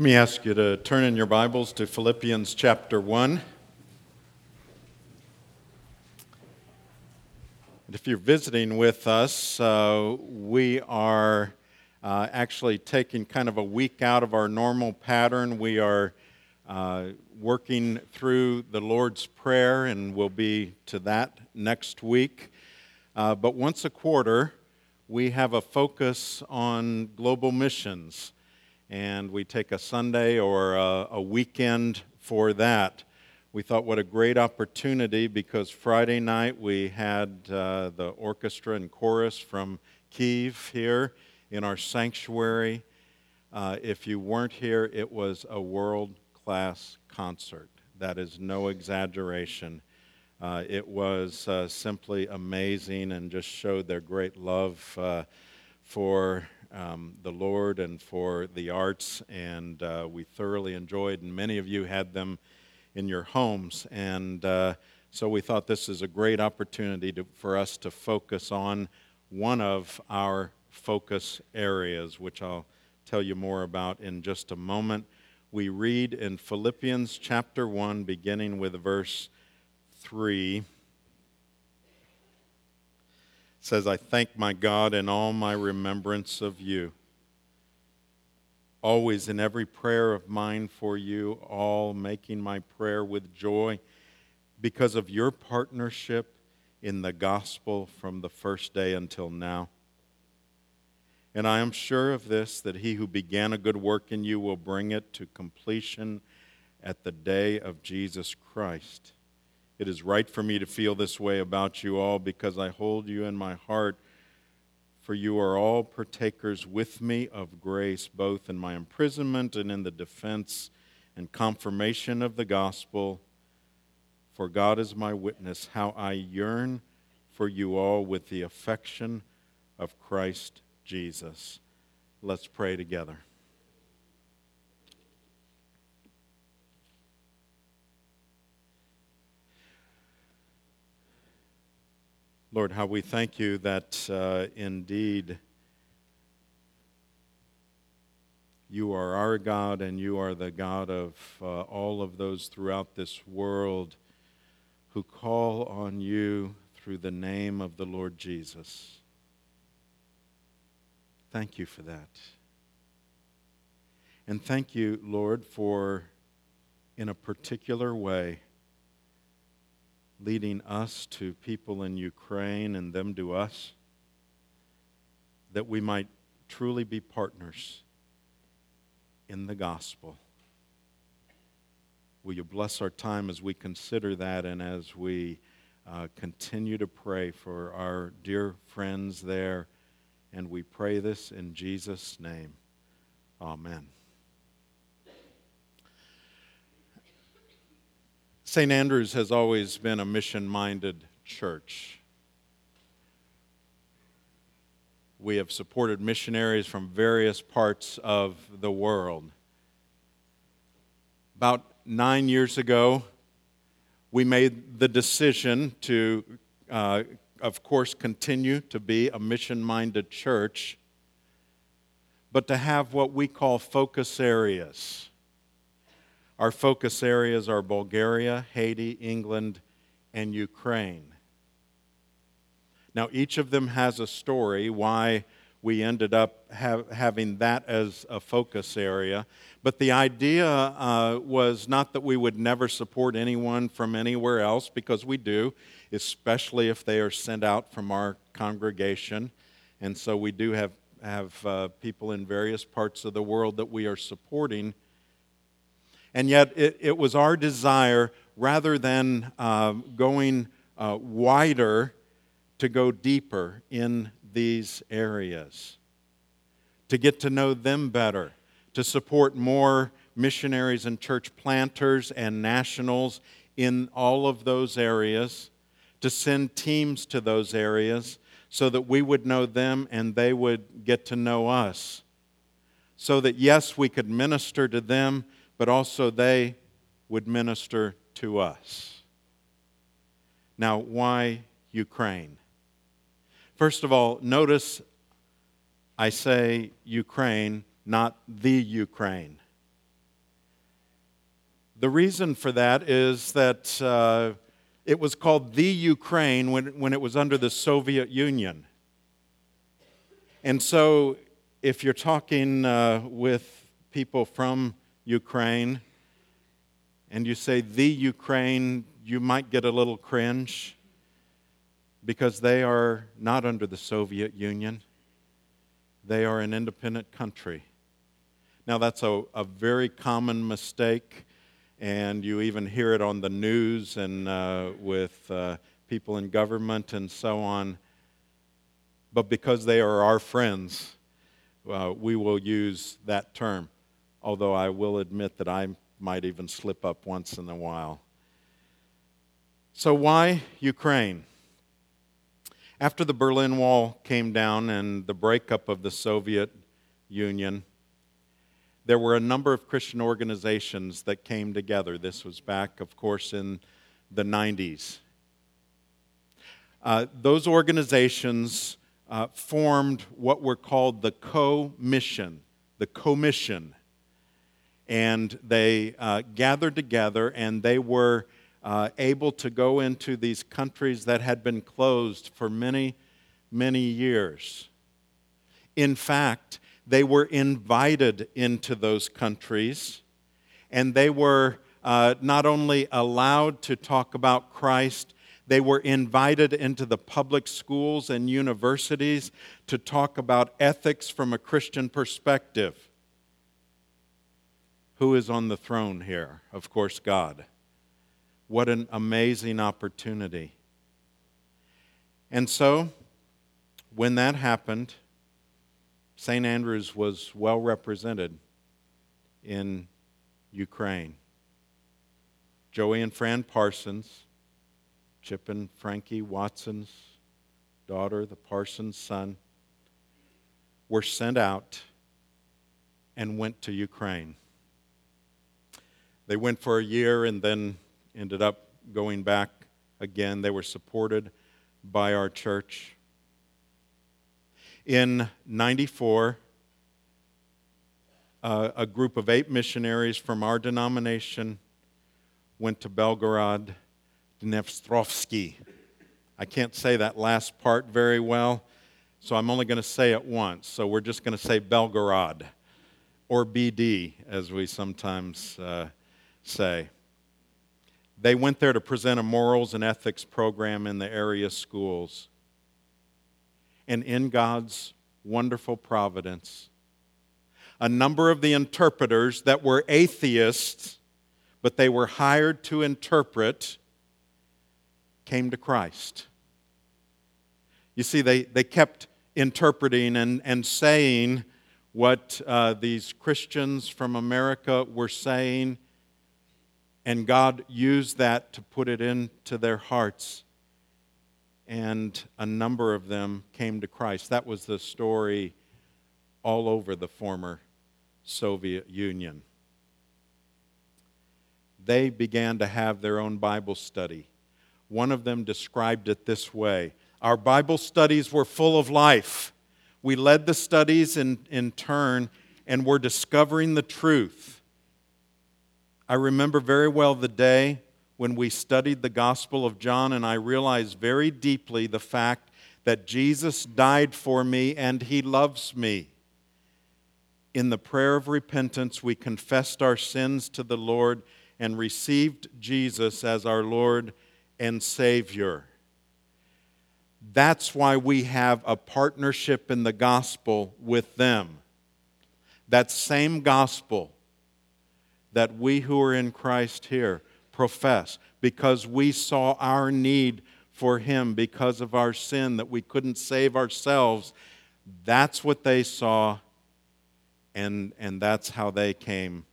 Let me ask you to turn in your Bibles to Philippians chapter 1. And if you're visiting with us, uh, we are uh, actually taking kind of a week out of our normal pattern. We are uh, working through the Lord's Prayer, and we'll be to that next week. Uh, but once a quarter, we have a focus on global missions and we take a Sunday or a, a weekend for that. We thought what a great opportunity because Friday night we had uh, the orchestra and chorus from Kiev here in our sanctuary. Uh, if you weren't here, it was a world class concert. That is no exaggeration. Uh, it was uh, simply amazing and just showed their great love uh, for um, the Lord and for the arts, and uh, we thoroughly enjoyed, and many of you had them in your homes. And uh, so we thought this is a great opportunity to, for us to focus on one of our focus areas, which I'll tell you more about in just a moment. We read in Philippians chapter 1, beginning with verse 3 says, I thank my God in all my remembrance of you. Always in every prayer of mine for you, all making my prayer with joy because of your partnership in the gospel from the first day until now. And I am sure of this that he who began a good work in you will bring it to completion at the day of Jesus Christ. It is right for me to feel this way about you all because I hold you in my heart. For you are all partakers with me of grace, both in my imprisonment and in the defense and confirmation of the gospel. For God is my witness, how I yearn for you all with the affection of Christ Jesus. Let's pray together. Lord, how we thank you that uh, indeed you are our God and you are the God of uh, all of those throughout this world who call on you through the name of the Lord Jesus. Thank you for that. And thank you, Lord, for in a particular way leading us to people in Ukraine and them to us, that we might truly be partners in the gospel. Will you bless our time as we consider that and as we uh, continue to pray for our dear friends there? And we pray this in Jesus' name. Amen. St. Andrews has always been a mission minded church. We have supported missionaries from various parts of the world. About nine years ago, we made the decision to, uh, of course, continue to be a mission minded church, but to have what we call focus areas. Our focus areas are Bulgaria, Haiti, England, and Ukraine. Now, each of them has a story why we ended up having that as a focus area. But the idea uh, was not that we would never support anyone from anywhere else, because we do, especially if they are sent out from our congregation. And so we do have, have uh, people in various parts of the world that we are supporting and yet, it, it was our desire, rather than uh, going uh, wider, to go deeper in these areas, to get to know them better, to support more missionaries and church planters and nationals in all of those areas, to send teams to those areas so that we would know them and they would get to know us. So that, yes, we could minister to them but also they would minister to us. Now, why Ukraine? First of all, notice I say Ukraine, not the Ukraine. The reason for that is that uh, it was called the Ukraine when, when it was under the Soviet Union. And so, if you're talking uh, with people from Ukraine and you say the Ukraine, you might get a little cringe because they are not under the Soviet Union. They are an independent country. Now, that's a, a very common mistake, and you even hear it on the news and uh, with uh, people in government and so on. But because they are our friends, uh, we will use that term, although I will admit that I might even slip up once in a while. So, why Ukraine? After the Berlin Wall came down and the breakup of the Soviet Union, there were a number of Christian organizations that came together. This was back, of course, in the 90s. Uh, those organizations uh, formed what were called the co-mission, the commission. And they uh, gathered together and they were uh, able to go into these countries that had been closed for many, many years. In fact, they were invited into those countries, and they were uh, not only allowed to talk about Christ, they were invited into the public schools and universities to talk about ethics from a Christian perspective. Who is on the throne here? Of course, God. What an amazing opportunity. And so, when that happened, St. Andrews was well represented in Ukraine. Joey and Fran Parsons, Chip and Frankie Watson's daughter, the Parsons' son, were sent out and went to Ukraine. They went for a year and then ended up going back again. They were supported by our church. In 94, uh, a group of eight missionaries from our denomination went to Belgorod, Dnestrovsky. I can't say that last part very well, so I'm only going to say it once. So we're just going to say Belgorod, or BD, as we sometimes uh, say. They went there to present a morals and ethics program in the area schools. And in God's wonderful providence, a number of the interpreters that were atheists, but they were hired to interpret, came to Christ. You see, they, they kept interpreting and, and saying what uh, these Christians from America were saying and God used that to put it into their hearts. And a number of them came to Christ. That was the story all over the former Soviet Union. They began to have their own Bible study. One of them described it this way Our Bible studies were full of life. We led the studies in, in turn and were discovering the truth. I remember very well the day when we studied the Gospel of John, and I realized very deeply the fact that Jesus died for me and he loves me. In the prayer of repentance, we confessed our sins to the Lord and received Jesus as our Lord and Savior. That's why we have a partnership in the gospel with them. That same gospel that we who are in Christ here profess because we saw our need for Him because of our sin, that we couldn't save ourselves. That's what they saw, and, and that's how they came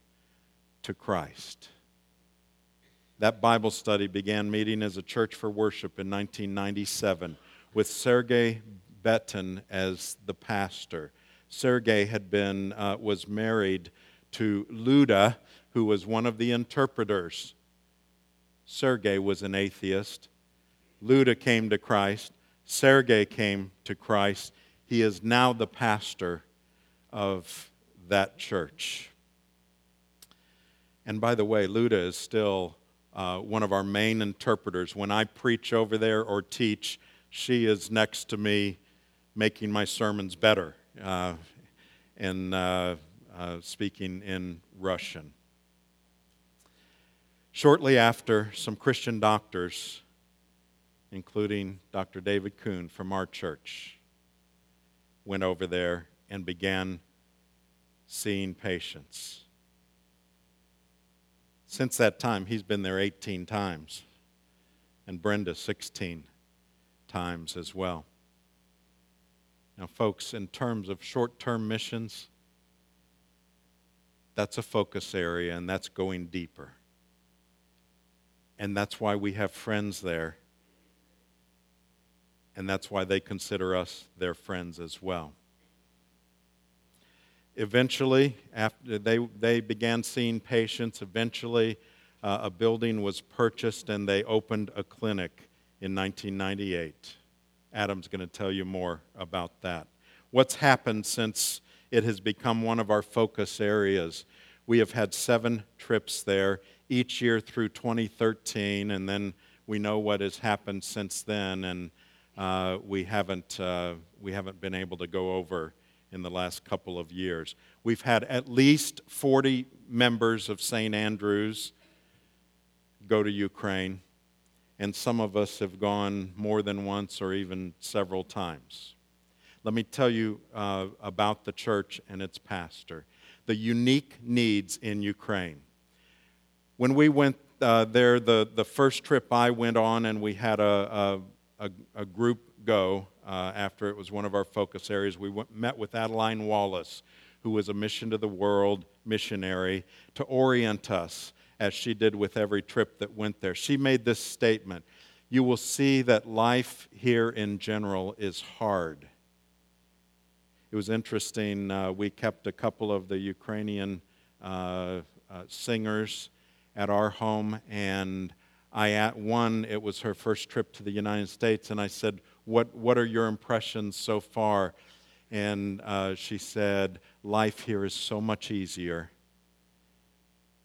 to Christ. That Bible study began meeting as a church for worship in 1997 with Sergei Betin as the pastor. Sergei had been, uh, was married to Luda, who was one of the interpreters. Sergei was an atheist. Luda came to Christ. Sergei came to Christ. He is now the pastor of that church. And by the way, Luda is still uh, one of our main interpreters. When I preach over there or teach, she is next to me making my sermons better uh, and uh, uh, speaking in Russian. Shortly after, some Christian doctors, including Dr. David Kuhn from our church, went over there and began seeing patients. Since that time, he's been there 18 times, and Brenda 16 times as well. Now, folks, in terms of short term missions, that's a focus area, and that's going deeper. And that's why we have friends there. And that's why they consider us their friends as well. Eventually, after they, they began seeing patients, eventually uh, a building was purchased and they opened a clinic in 1998. Adam's going to tell you more about that. What's happened since it has become one of our focus areas? We have had seven trips there each year through 2013, and then we know what has happened since then, and uh, we, haven't, uh, we haven't been able to go over in the last couple of years. We've had at least 40 members of St. Andrews go to Ukraine, and some of us have gone more than once or even several times. Let me tell you uh, about the church and its pastor, the unique needs in Ukraine. When we went uh, there, the, the first trip I went on, and we had a, a, a, group go, uh, after it was one of our focus areas. We went, met with Adeline Wallace, who was a mission to the world missionary, to orient us as she did with every trip that went there. She made this statement You will see that life here in general is hard. It was interesting. Uh, we kept a couple of the Ukrainian uh, uh, singers at our home, and I at one. It was her first trip to the United States, and I said, what, what are your impressions so far? And uh, she said, Life here is so much easier.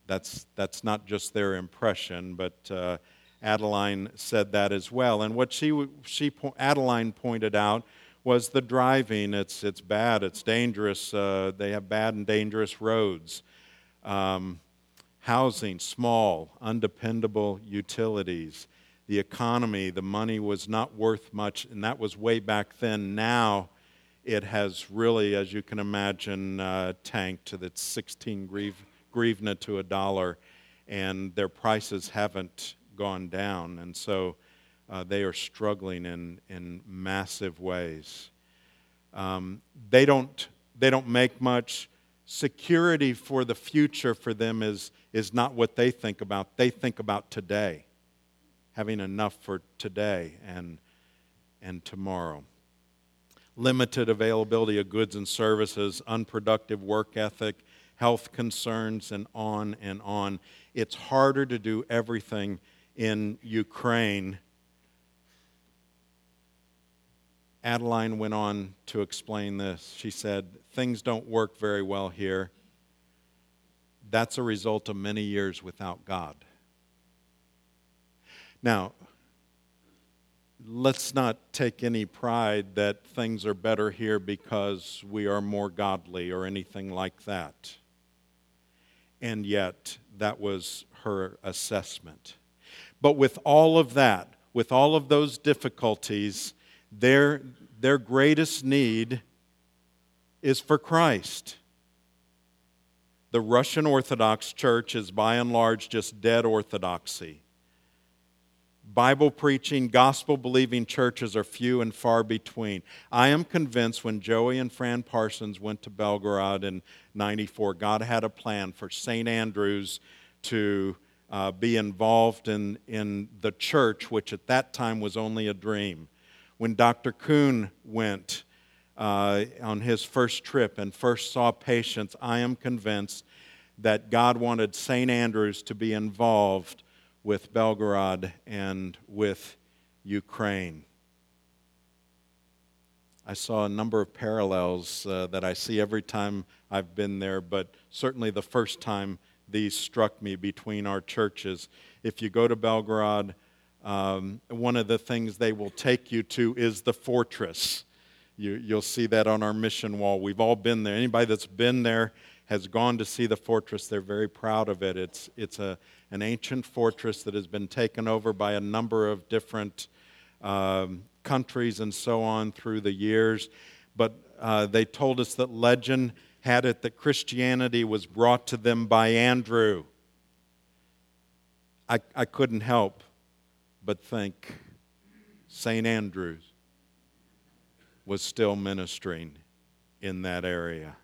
That's, that's not just their impression, but uh, Adeline said that as well. And what she, she, Adeline pointed out was the driving. It's, it's bad, it's dangerous. Uh, they have bad and dangerous roads. Um, housing, small, undependable utilities the economy, the money was not worth much, and that was way back then. Now it has really, as you can imagine, uh, tanked to the 16 grivna to a dollar, and their prices haven't gone down. And so uh, they are struggling in, in massive ways. Um, they, don't, they don't make much. Security for the future for them is, is not what they think about. They think about today having enough for today and, and tomorrow. Limited availability of goods and services, unproductive work ethic, health concerns, and on and on. It's harder to do everything in Ukraine. Adeline went on to explain this. She said, Things don't work very well here. That's a result of many years without God. Now, let's not take any pride that things are better here because we are more godly or anything like that. And yet, that was her assessment. But with all of that, with all of those difficulties, their, their greatest need is for Christ. The Russian Orthodox Church is by and large just dead orthodoxy. Bible preaching, gospel believing churches are few and far between. I am convinced when Joey and Fran Parsons went to Belgorod in 94, God had a plan for St. Andrews to uh, be involved in, in the church, which at that time was only a dream. When Dr. Kuhn went uh, on his first trip and first saw patients, I am convinced that God wanted St. Andrews to be involved with Belgorod and with Ukraine. I saw a number of parallels uh, that I see every time I've been there, but certainly the first time these struck me between our churches. If you go to Belgorod, um, one of the things they will take you to is the fortress. You, you'll see that on our mission wall. We've all been there. Anybody that's been there has gone to see the fortress. They're very proud of it. It's, it's a, an ancient fortress that has been taken over by a number of different um, countries and so on through the years. But uh, they told us that legend had it that Christianity was brought to them by Andrew. I, I couldn't help but think St. Andrew's was still ministering in that area.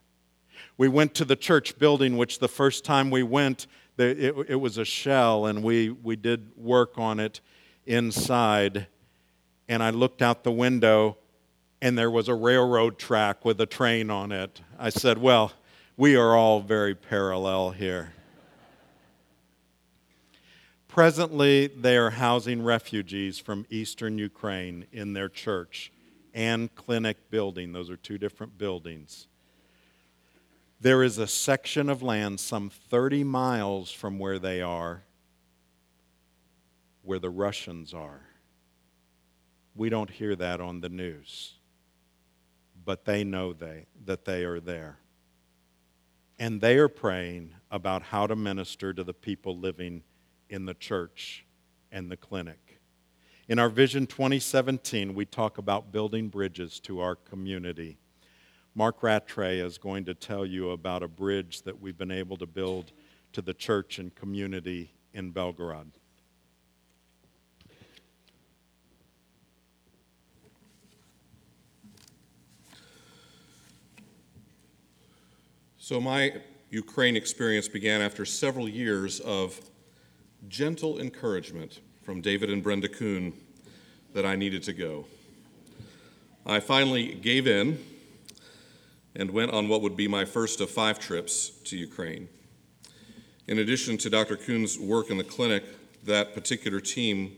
We went to the church building, which the first time we went, it, was a shell, and we, we did work on it inside. And I looked out the window, and there was a railroad track with a train on it. I said, Well, we are all very parallel here. Presently, they are housing refugees from eastern Ukraine in their church and clinic building. Those are two different buildings. There is a section of land some 30 miles from where they are where the Russians are. We don't hear that on the news, but they know they, that they are there. And they are praying about how to minister to the people living in the church and the clinic. In our Vision 2017, we talk about building bridges to our community. Mark Rattray is going to tell you about a bridge that we've been able to build to the church and community in Belgorod. So, my Ukraine experience began after several years of gentle encouragement from David and Brenda Kuhn that I needed to go. I finally gave in and went on what would be my first of five trips to Ukraine. In addition to Dr. Kuhn's work in the clinic, that particular team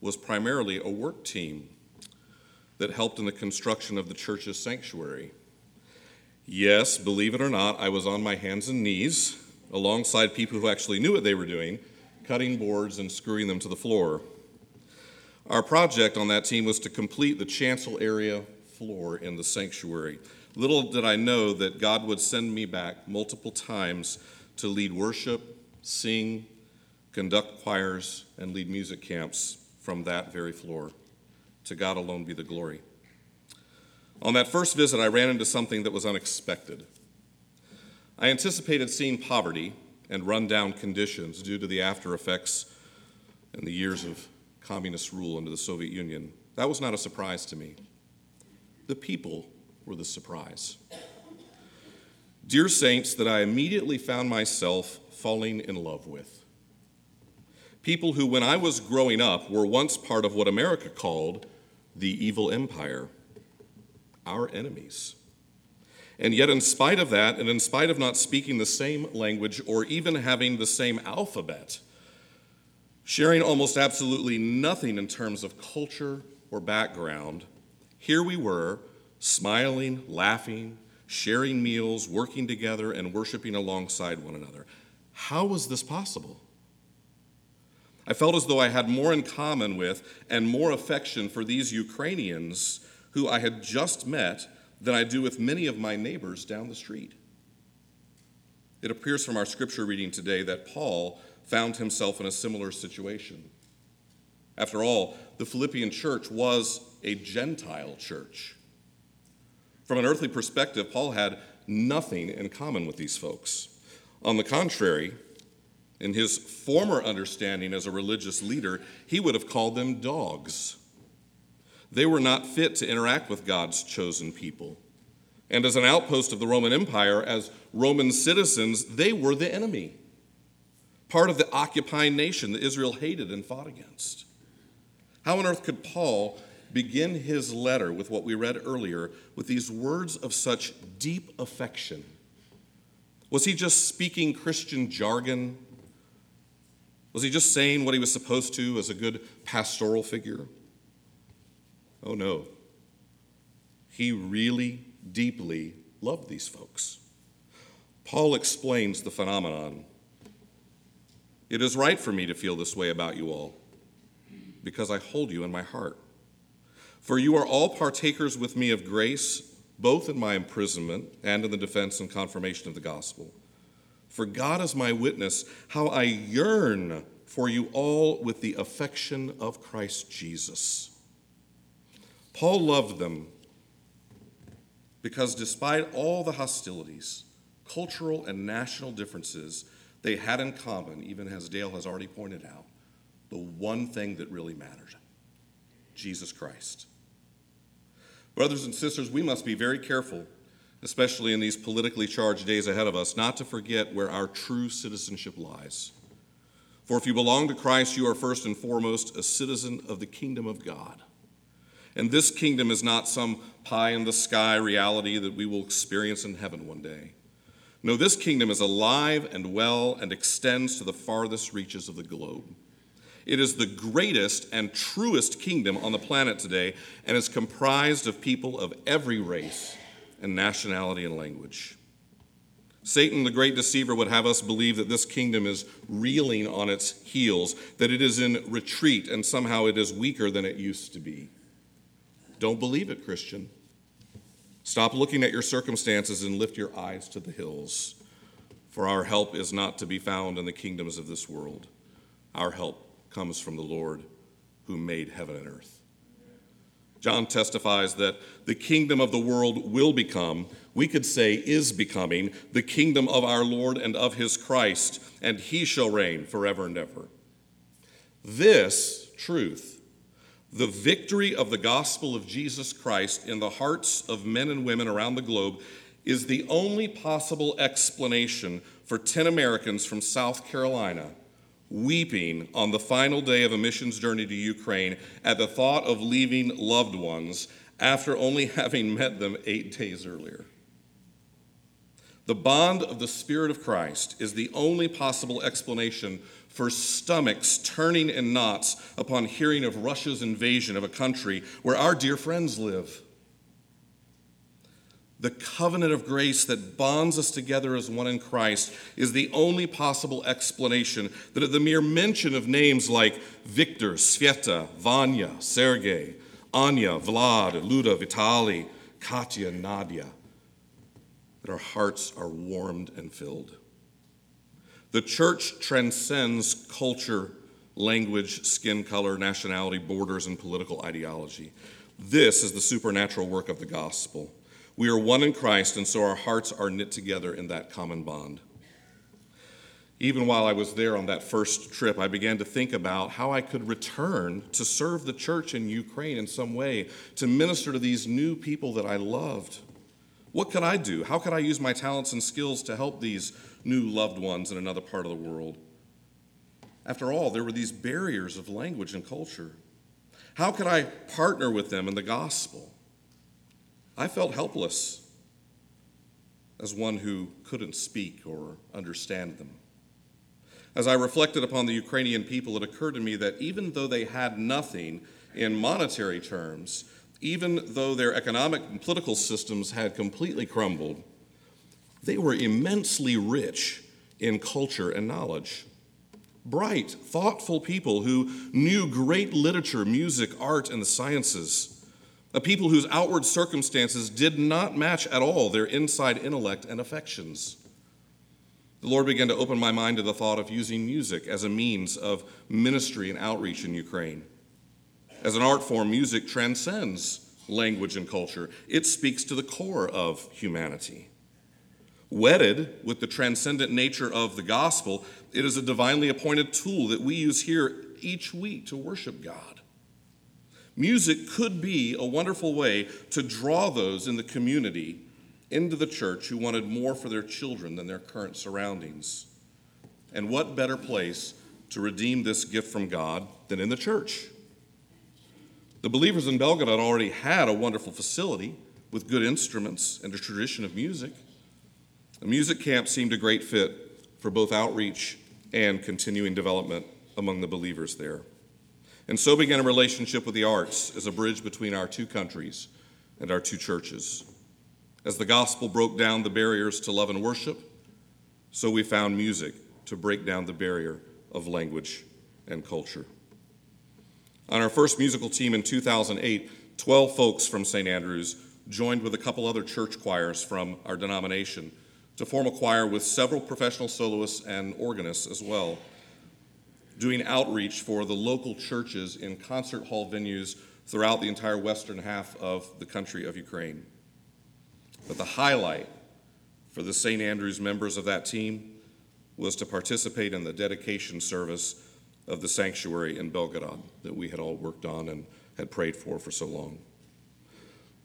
was primarily a work team that helped in the construction of the church's sanctuary. Yes, believe it or not, I was on my hands and knees alongside people who actually knew what they were doing cutting boards and screwing them to the floor. Our project on that team was to complete the chancel area floor in the sanctuary. Little did I know that God would send me back multiple times to lead worship, sing, conduct choirs, and lead music camps from that very floor. To God alone be the glory. On that first visit, I ran into something that was unexpected. I anticipated seeing poverty and rundown conditions due to the after effects and the years of communist rule under the Soviet Union. That was not a surprise to me. The people were the surprise. Dear saints, that I immediately found myself falling in love with. People who, when I was growing up, were once part of what America called the evil empire, our enemies. And yet, in spite of that, and in spite of not speaking the same language or even having the same alphabet, sharing almost absolutely nothing in terms of culture or background, here we were, smiling, laughing, sharing meals, working together, and worshiping alongside one another. How was this possible? I felt as though I had more in common with and more affection for these Ukrainians who I had just met than I do with many of my neighbors down the street. It appears from our scripture reading today that Paul found himself in a similar situation. After all, the Philippian church was a Gentile church. From an earthly perspective, Paul had nothing in common with these folks. On the contrary, in his former understanding as a religious leader, he would have called them dogs. They were not fit to interact with God's chosen people. And as an outpost of the Roman Empire, as Roman citizens, they were the enemy, part of the occupying nation that Israel hated and fought against. How on earth could Paul begin his letter with what we read earlier with these words of such deep affection? Was he just speaking Christian jargon? Was he just saying what he was supposed to as a good pastoral figure? Oh no. He really deeply loved these folks. Paul explains the phenomenon It is right for me to feel this way about you all, because I hold you in my heart. For you are all partakers with me of grace, both in my imprisonment and in the defense and confirmation of the gospel. For God is my witness, how I yearn for you all with the affection of Christ Jesus. Paul loved them because despite all the hostilities, cultural and national differences they had in common, even as Dale has already pointed out, the one thing that really mattered Jesus Christ. Brothers and sisters, we must be very careful, especially in these politically charged days ahead of us, not to forget where our true citizenship lies. For if you belong to Christ, you are first and foremost a citizen of the kingdom of God. And this kingdom is not some pie in the sky reality that we will experience in heaven one day. No, this kingdom is alive and well and extends to the farthest reaches of the globe. It is the greatest and truest kingdom on the planet today and is comprised of people of every race and nationality and language. Satan, the great deceiver, would have us believe that this kingdom is reeling on its heels, that it is in retreat, and somehow it is weaker than it used to be. Don't believe it, Christian. Stop looking at your circumstances and lift your eyes to the hills, for our help is not to be found in the kingdoms of this world. Our help comes from the Lord who made heaven and earth. John testifies that the kingdom of the world will become, we could say is becoming, the kingdom of our Lord and of his Christ, and he shall reign forever and ever. This truth the victory of the gospel of Jesus Christ in the hearts of men and women around the globe is the only possible explanation for 10 Americans from South Carolina weeping on the final day of a missions journey to Ukraine at the thought of leaving loved ones after only having met them eight days earlier. The bond of the Spirit of Christ is the only possible explanation for stomachs turning in knots upon hearing of Russia's invasion of a country where our dear friends live. The covenant of grace that bonds us together as one in Christ is the only possible explanation that at the mere mention of names like Victor, Sveta, Vanya, Sergei, Anya, Vlad, Luda, Vitali, Katya, Nadia, that our hearts are warmed and filled. The church transcends culture, language, skin color, nationality, borders, and political ideology. This is the supernatural work of the gospel. We are one in Christ, and so our hearts are knit together in that common bond. Even while I was there on that first trip, I began to think about how I could return to serve the church in Ukraine in some way, to minister to these new people that I loved. What could I do? How could I use my talents and skills to help these new loved ones in another part of the world? After all, there were these barriers of language and culture. How could I partner with them in the gospel? I felt helpless as one who couldn't speak or understand them. As I reflected upon the Ukrainian people, it occurred to me that even though they had nothing in monetary terms, even though their economic and political systems had completely crumbled, they were immensely rich in culture and knowledge. Bright, thoughtful people who knew great literature, music, art, and the sciences. A people whose outward circumstances did not match at all their inside intellect and affections. The Lord began to open my mind to the thought of using music as a means of ministry and outreach in Ukraine. As an art form, music transcends language and culture, it speaks to the core of humanity. Wedded with the transcendent nature of the gospel, it is a divinely appointed tool that we use here each week to worship God. Music could be a wonderful way to draw those in the community into the church who wanted more for their children than their current surroundings. And what better place to redeem this gift from God than in the church? The believers in Belgorod already had a wonderful facility with good instruments and a tradition of music. The music camp seemed a great fit for both outreach and continuing development among the believers there. And so began a relationship with the arts as a bridge between our two countries and our two churches. As the gospel broke down the barriers to love and worship, so we found music to break down the barrier of language and culture. On our first musical team in 2008, 12 folks from St. Andrews joined with a couple other church choirs from our denomination to form a choir with several professional soloists and organists as well, doing outreach for the local churches in concert hall venues throughout the entire western half of the country of Ukraine. But the highlight for the St. Andrews members of that team was to participate in the dedication service of the sanctuary in Belgorod that we had all worked on and had prayed for for so long.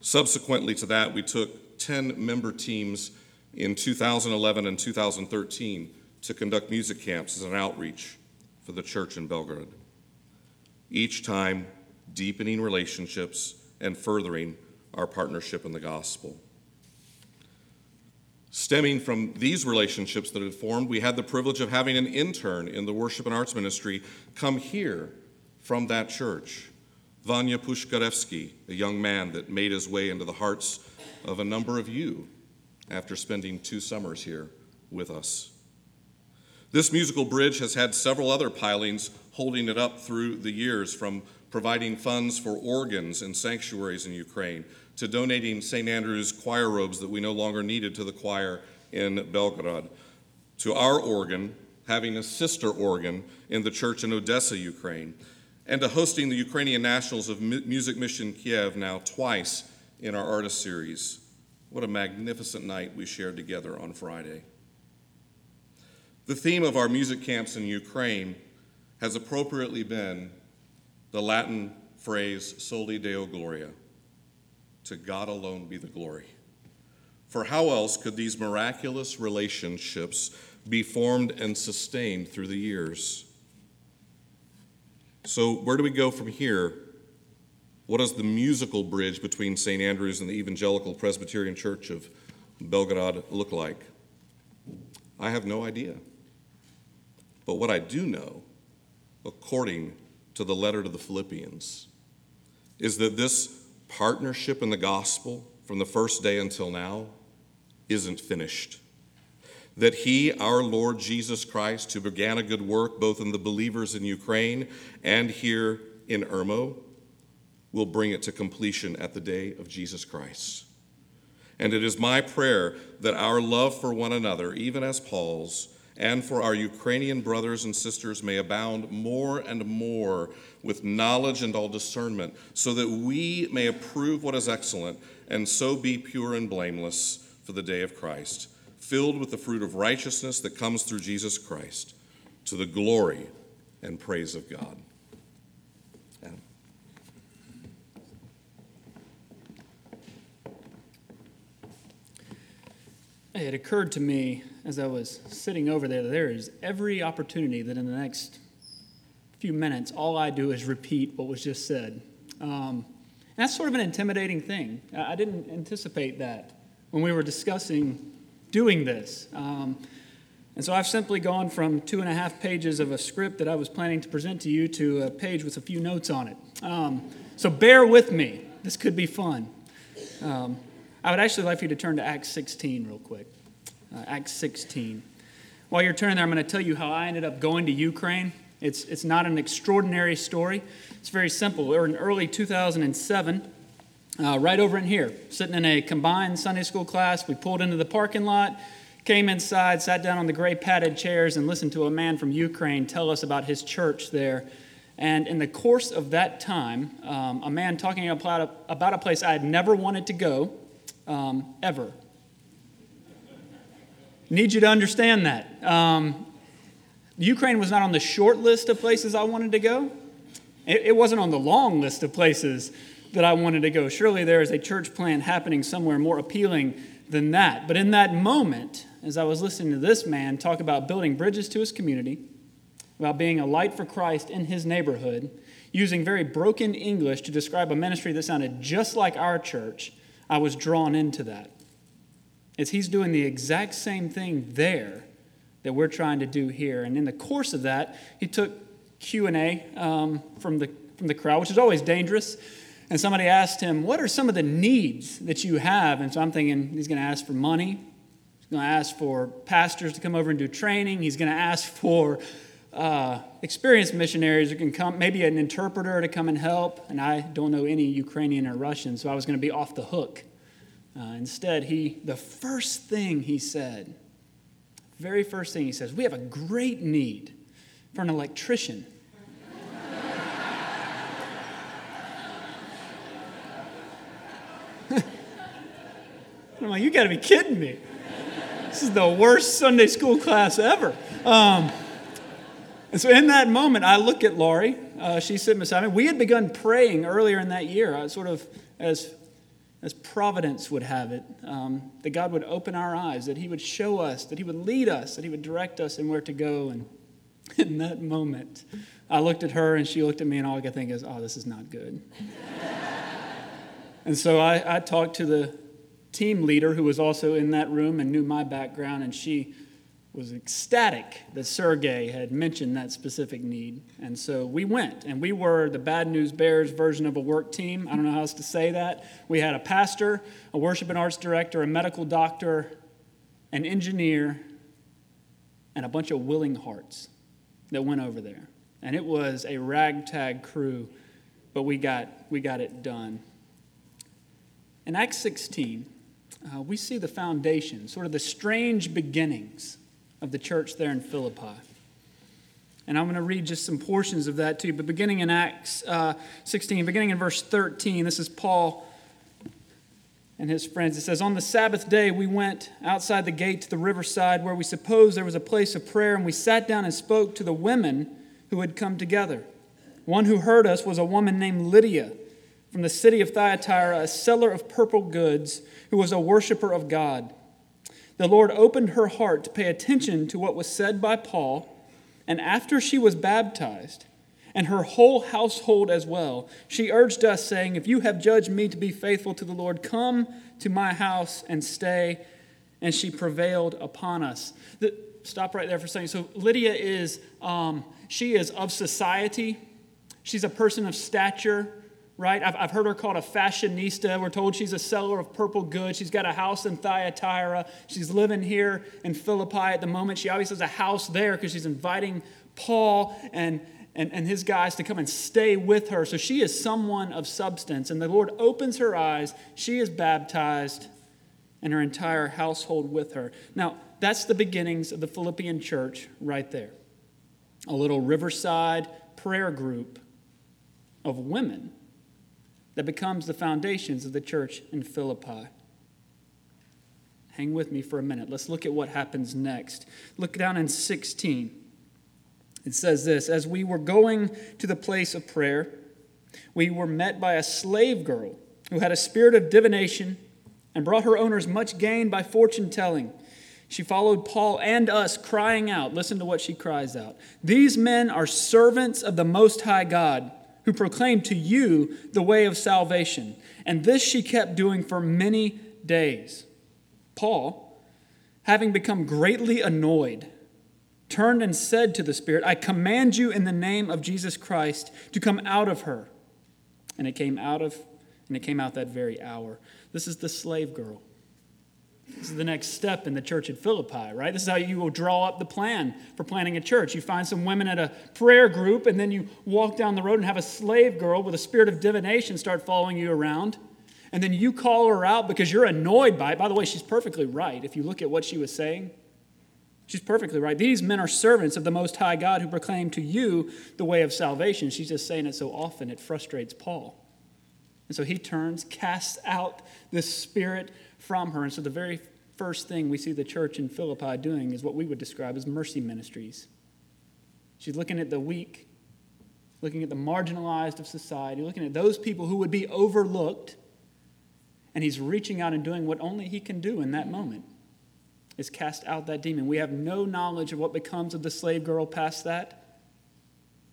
Subsequently to that, we took 10 member teams in 2011 and 2013 to conduct music camps as an outreach for the church in Belgorod. Each time, deepening relationships and furthering our partnership in the gospel. Stemming from these relationships that had formed, we had the privilege of having an intern in the worship and arts ministry come here from that church. Vanya Pushkarevsky, a young man that made his way into the hearts of a number of you after spending two summers here with us. This musical bridge has had several other pilings holding it up through the years, from providing funds for organs and sanctuaries in Ukraine to donating St. Andrew's choir robes that we no longer needed to the choir in Belgorod, to our organ having a sister organ in the church in Odessa, Ukraine, and to hosting the Ukrainian Nationals of Music Mission Kiev now twice in our artist series. What a magnificent night we shared together on Friday. The theme of our music camps in Ukraine has appropriately been the Latin phrase Soli Deo Gloria to God alone be the glory. For how else could these miraculous relationships be formed and sustained through the years? So, where do we go from here? What does the musical bridge between St. Andrews and the Evangelical Presbyterian Church of Belgorod look like? I have no idea. But what I do know, according to the letter to the Philippians, is that this partnership in the gospel from the first day until now isn't finished. That he, our Lord Jesus Christ, who began a good work both in the believers in Ukraine and here in Irmo, will bring it to completion at the day of Jesus Christ. And it is my prayer that our love for one another, even as Paul's, and for our Ukrainian brothers and sisters may abound more and more with knowledge and all discernment, so that we may approve what is excellent and so be pure and blameless for the day of Christ, filled with the fruit of righteousness that comes through Jesus Christ, to the glory and praise of God. It occurred to me as I was sitting over there, that there is every opportunity that in the next few minutes, all I do is repeat what was just said. Um, that's sort of an intimidating thing. I didn't anticipate that when we were discussing doing this. Um, and so I've simply gone from two and a half pages of a script that I was planning to present to you to a page with a few notes on it. Um, so bear with me. This could be fun. I would actually like for you to turn to Acts 16 real quick uh, Acts 16. While you're turning there, I'm going to tell you how I ended up going to Ukraine. It's, it's not an extraordinary story, it's very simple. We were in early 2007, uh, right over in here, sitting in a combined Sunday school class. We pulled into the parking lot, came inside, sat down on the gray padded chairs, and listened to a man from Ukraine tell us about his church there. And in the course of that time, um, a man talking about a, about a place I had never wanted to go, um, ever. Need you to understand that. Um, Ukraine was not on the short list of places I wanted to go. It, it wasn't on the long list of places that I wanted to go. Surely there is a church plan happening somewhere more appealing than that. But in that moment, as I was listening to this man talk about building bridges to his community, about being a light for Christ in his neighborhood, using very broken English to describe a ministry that sounded just like our church, I was drawn into that is he's doing the exact same thing there that we're trying to do here. And in the course of that, he took Q&A um, from, the, from the crowd, which is always dangerous. And somebody asked him, what are some of the needs that you have? And so I'm thinking he's going to ask for money. He's going to ask for pastors to come over and do training. He's going to ask for uh, experienced missionaries who can come, maybe an interpreter to come and help. And I don't know any Ukrainian or Russian, so I was going to be off the hook. Uh, instead, he, the first thing he said, very first thing he says, we have a great need for an electrician. I'm like, you got to be kidding me. This is the worst Sunday school class ever. Um, and so in that moment, I look at Laurie. Uh, she's sitting beside me. We had begun praying earlier in that year, uh, sort of as, as providence would have it, um, that God would open our eyes, that He would show us, that He would lead us, that He would direct us in where to go. And in that moment, I looked at her and she looked at me, and all I could think is, oh, this is not good. and so I, I talked to the team leader who was also in that room and knew my background, and she was ecstatic that Sergey had mentioned that specific need. And so we went, and we were the Bad News Bears version of a work team. I don't know how else to say that. We had a pastor, a worship and arts director, a medical doctor, an engineer, and a bunch of willing hearts that went over there. And it was a ragtag crew, but we got, we got it done. In Acts 16, uh, we see the foundation, sort of the strange beginnings of the church there in Philippi. And I'm going to read just some portions of that too. But beginning in Acts uh, 16, beginning in verse 13, this is Paul and his friends. It says, On the Sabbath day, we went outside the gate to the riverside where we supposed there was a place of prayer, and we sat down and spoke to the women who had come together. One who heard us was a woman named Lydia from the city of Thyatira, a seller of purple goods who was a worshiper of God. The Lord opened her heart to pay attention to what was said by Paul, and after she was baptized, and her whole household as well, she urged us, saying, If you have judged me to be faithful to the Lord, come to my house and stay. And she prevailed upon us. The, stop right there for a second. So Lydia is, um, she is of society. She's a person of stature right? I've, I've heard her called a fashionista. We're told she's a seller of purple goods. She's got a house in Thyatira. She's living here in Philippi at the moment. She obviously has a house there because she's inviting Paul and, and, and his guys to come and stay with her. So she is someone of substance. And the Lord opens her eyes. She is baptized, and her entire household with her. Now, that's the beginnings of the Philippian church right there. A little riverside prayer group of women that becomes the foundations of the church in Philippi. Hang with me for a minute. Let's look at what happens next. Look down in 16. It says this As we were going to the place of prayer, we were met by a slave girl who had a spirit of divination and brought her owners much gain by fortune telling. She followed Paul and us, crying out. Listen to what she cries out. These men are servants of the Most High God who proclaimed to you the way of salvation. And this she kept doing for many days. Paul, having become greatly annoyed, turned and said to the Spirit, I command you in the name of Jesus Christ to come out of her. And it came out of and it came out that very hour. This is the slave girl. This is the next step in the church at Philippi, right? This is how you will draw up the plan for planning a church. You find some women at a prayer group, and then you walk down the road and have a slave girl with a spirit of divination start following you around. And then you call her out because you're annoyed by it. By the way, she's perfectly right. If you look at what she was saying, she's perfectly right. These men are servants of the Most High God who proclaim to you the way of salvation. She's just saying it so often it frustrates Paul. And so he turns, casts out this spirit from her. And so the very first thing we see the church in Philippi doing is what we would describe as mercy ministries. She's looking at the weak, looking at the marginalized of society, looking at those people who would be overlooked, and he's reaching out and doing what only he can do in that moment is cast out that demon. We have no knowledge of what becomes of the slave girl past that.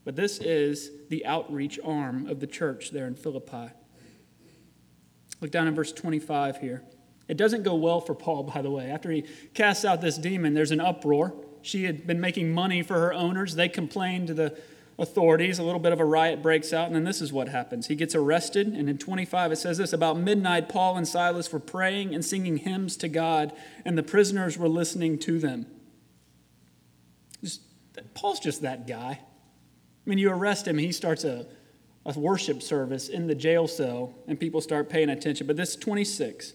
But this is the outreach arm of the church there in Philippi. Look down in verse 25 here. It doesn't go well for Paul, by the way. After he casts out this demon, there's an uproar. She had been making money for her owners. They complain to the authorities. A little bit of a riot breaks out, and then this is what happens. He gets arrested, and in 25 it says this About midnight, Paul and Silas were praying and singing hymns to God, and the prisoners were listening to them. Just Paul's just that guy. I mean, you arrest him, he starts a, a worship service in the jail cell, and people start paying attention. But this 26.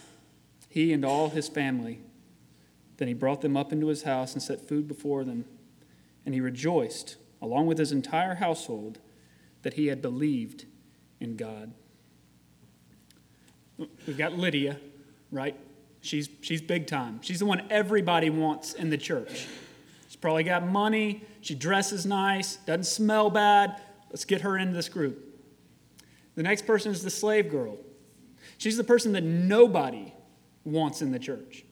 he and all his family. Then he brought them up into his house and set food before them. And he rejoiced, along with his entire household, that he had believed in God. We've got Lydia, right? She's, she's big time. She's the one everybody wants in the church. She's probably got money. She dresses nice, doesn't smell bad. Let's get her into this group. The next person is the slave girl. She's the person that nobody wants in the church.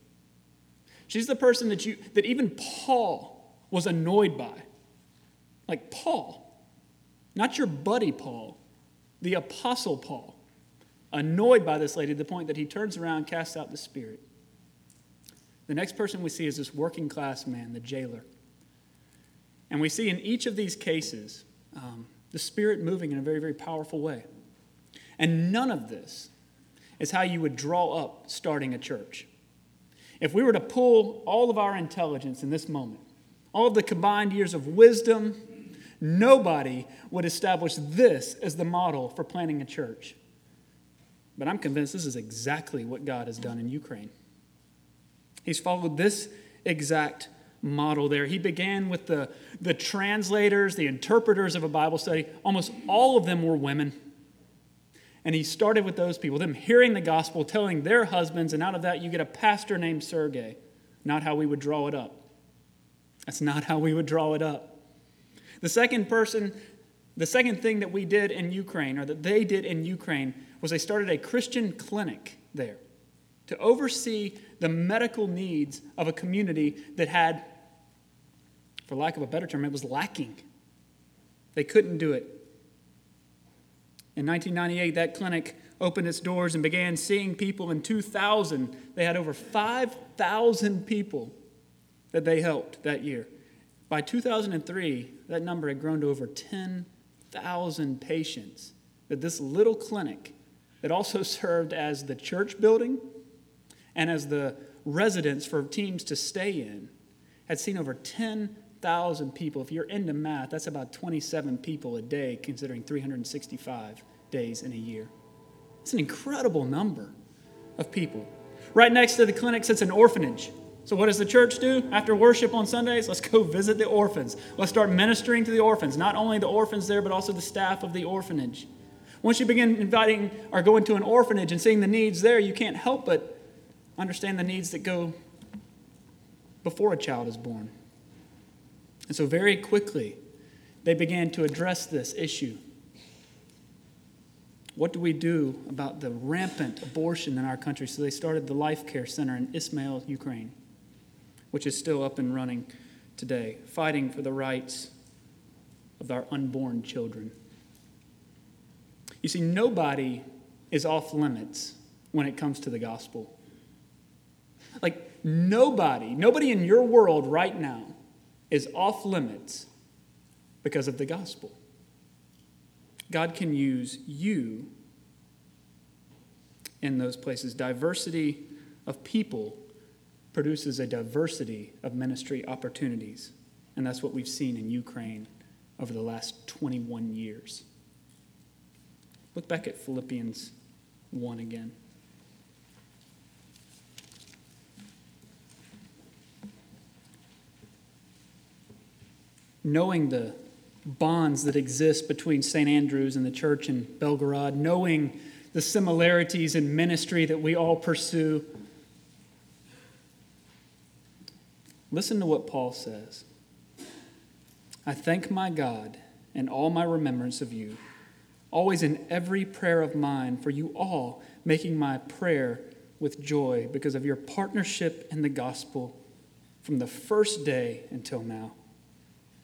She's the person that you that even Paul was annoyed by. Like Paul, not your buddy Paul, the apostle Paul, annoyed by this lady to the point that he turns around, casts out the spirit. The next person we see is this working class man, the jailer. And we see in each of these cases um, the Spirit moving in a very, very powerful way. And none of this is how you would draw up starting a church. If we were to pull all of our intelligence in this moment, all of the combined years of wisdom, nobody would establish this as the model for planning a church. But I'm convinced this is exactly what God has done in Ukraine. He's followed this exact model there. He began with the, the translators, the interpreters of a Bible study. Almost all of them were women. And he started with those people, them hearing the gospel, telling their husbands, and out of that you get a pastor named Sergey. Not how we would draw it up. That's not how we would draw it up. The second person, the second thing that we did in Ukraine, or that they did in Ukraine, was they started a Christian clinic there to oversee the medical needs of a community that had, for lack of a better term, it was lacking. They couldn't do it in 1998, that clinic opened its doors and began seeing people. In 2000, they had over 5,000 people that they helped that year. By 2003, that number had grown to over 10,000 patients that this little clinic, that also served as the church building and as the residence for teams to stay in, had seen over 10,000 people. If you're into math, that's about 27 people a day, considering 365 days in a year. It's an incredible number of people. Right next to the clinic sits an orphanage. So, what does the church do after worship on Sundays? Let's go visit the orphans. Let's start ministering to the orphans, not only the orphans there, but also the staff of the orphanage. Once you begin inviting or going to an orphanage and seeing the needs there, you can't help but understand the needs that go before a child is born. And so, very quickly, they began to address this issue what do we do about the rampant abortion in our country? So they started the Life Care Center in Ismail, Ukraine, which is still up and running today, fighting for the rights of our unborn children. You see, nobody is off limits when it comes to the gospel. Like, nobody, nobody in your world right now is off limits because of the gospel. God can use you in those places. Diversity of people produces a diversity of ministry opportunities. And that's what we've seen in Ukraine over the last 21 years. Look back at Philippians 1 again. Knowing the bonds that exist between St. Andrews and the church in Belgorod, knowing the similarities in ministry that we all pursue. Listen to what Paul says. I thank my God in all my remembrance of you, always in every prayer of mine for you all, making my prayer with joy because of your partnership in the gospel from the first day until now.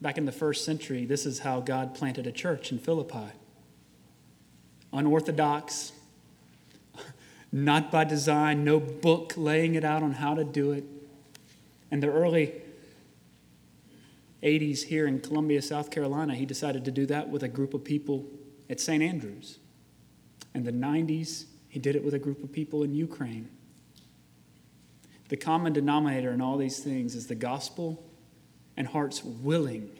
Back in the first century, this is how God planted a church in Philippi. Unorthodox, not by design, no book laying it out on how to do it. In the early 80s here in Columbia, South Carolina, he decided to do that with a group of people at St. Andrews. In the 90s, he did it with a group of people in Ukraine. The common denominator in all these things is the gospel and hearts willing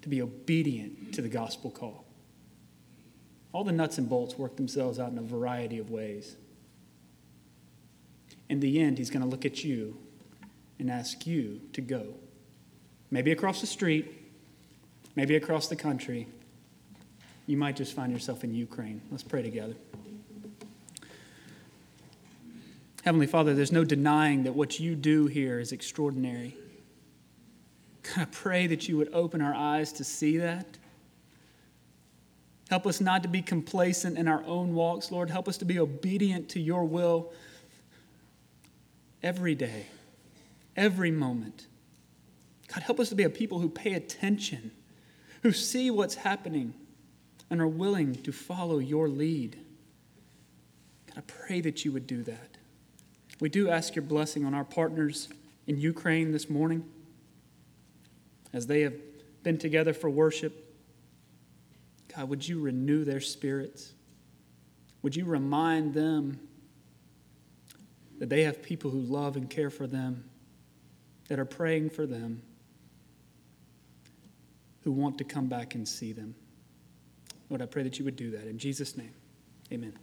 to be obedient to the gospel call. All the nuts and bolts work themselves out in a variety of ways. In the end, he's going to look at you and ask you to go. Maybe across the street, maybe across the country. You might just find yourself in Ukraine. Let's pray together. Heavenly Father, there's no denying that what you do here is extraordinary. I pray that you would open our eyes to see that. Help us not to be complacent in our own walks, Lord. Help us to be obedient to your will every day, every moment. God, help us to be a people who pay attention, who see what's happening, and are willing to follow your lead. God, I pray that you would do that. We do ask your blessing on our partners in Ukraine this morning as they have been together for worship. God, would you renew their spirits? Would you remind them that they have people who love and care for them, that are praying for them, who want to come back and see them? Lord, I pray that you would do that. In Jesus' name, amen.